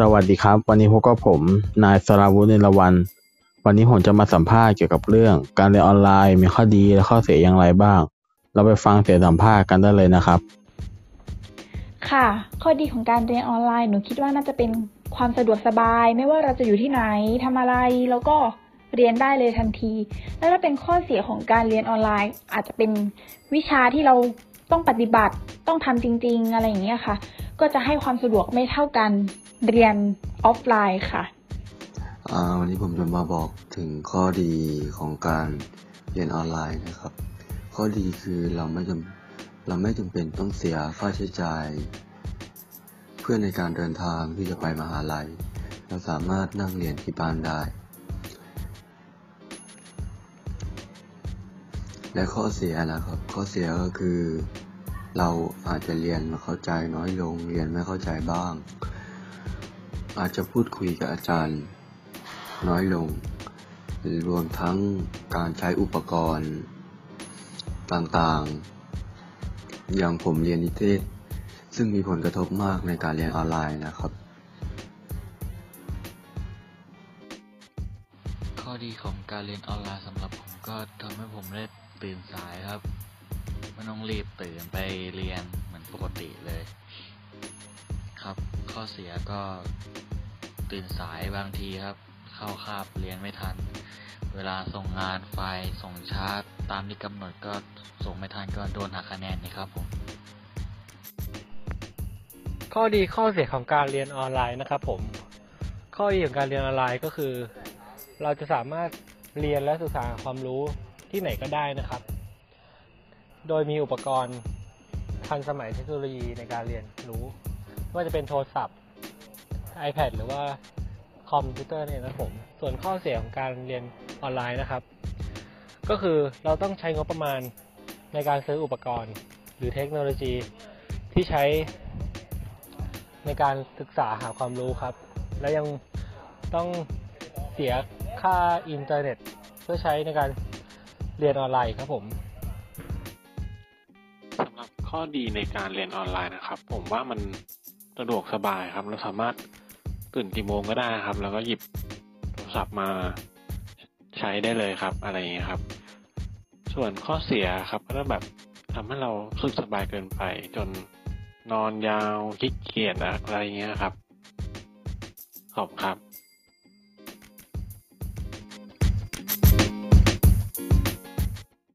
สวัสดีครับ วันนี้พบกับผม นายสราวุฒิเนรวัน วันนี้ผมจะมาสัมภาษณ์เกี่ยวกับเรื่อง การเรียนออนไลน์มีข้อดีและข้อเสียอย่างไรบ้าง เราไปฟังเสียงสัมภาษณ์กันได้เลยนะครับ ค่ะ ข้อดีของการเรียนออนไลน์หนูคิดว่าน่าจะเป็นความสะดวกสบาย ไม่ว่าเราจะอยู่ที่ไหนทำอะไรแล้วก็เรียนได้เลยทันที แล้วถ้าเป็นข้อเสียของการเรียนออนไลน์ อาจจะเป็นวิชาที่เรา ต้องปฏิบัติต้องทำจริง ๆ อะไรอย่างเงี้ยค่ะ ก็จะให้ความสะดวกไม่เท่ากันเรียนออฟไลน์ค่ะวันนี้ผมจะมาบอกถึงข้อดีของการเรียนออนไลน์นะครับ ข้อดีคือเราไม่จำเราไม่จำเป็นต้องเสียค่าใช้จ่าย เพื่อในการเดินทางที่จะไปมหาลัย เราสามารถนั่งเรียนที่บ้านได้ และข้อเสียนะครับ ข้อเสียก็คือ เราอาจจะเรียนมาเข้าใจน้อยลง เรียนไม่เข้าใจบ้าง อาจจะพูดคุยกับอาจารย์น้อยลง รวมทั้งการใช้อุปกรณ์ต่างๆ อย่างผมเรียนนิเทศ ซึ่งมีผลกระทบมากในการเรียนออนไลน์นะครับ ข้อดีของการเรียนออนไลน์สำหรับผมก็ทำให้ผมได้ ตื่นสายครับไม่ต้องรีบตื่นไปเรียนเหมือนปกติเลย ครับ ข้อเสียก็ตื่นสายบางทีครับ เข้าคาบเรียนไม่ทัน เวลาส่งงานไฟล์ส่งช้าตามที่กำหนดก็ส่งไม่ทันก็โดนหักคะแนนนี่ครับผมข้อดีข้อเสียของการเรียนออนไลน์นะครับผม ข้อดีของการเรียนออนไลน์ก็คือ เราจะสามารถเรียนและศึกษาความรู้ ที่ไหนก็ได้นะครับ โดยมีอุปกรณ์ทันสมัยเทคโนโลยีในการเรียนรู้ไม่ว่าจะเป็นโทรศัพท์ iPad หรือว่าคอมพิวเตอร์เนี่ยนะครับผม ส่วนข้อเสียของการเรียนออนไลน์นะครับ ก็คือเราต้องใช้งบประมาณในการซื้ออุปกรณ์ หรือเทคโนโลยีที่ใช้ในการศึกษาหาความรู้ครับ และยังต้องเสียค่าอินเทอร์เน็ต เพื่อใช้ในการ เรียนออนไลน์ครับผมสำหรับข้อดีในการเรียนออนไลน์นะครับ ผมว่ามันสะดวกสบายครับ เราสามารถตื่นกี่โมงก็ได้ครับ แล้วก็หยิบโทรศัพท์มาใช้ได้เลยครับ อะไรอย่างเงี้ครับ ส่วนข้อเสียครับ ก็แบบทำให้เราสึกสบายเกินไป จนนอนยาวขี้เกียจอะไรอย่างเงี้ยครับขอบครับ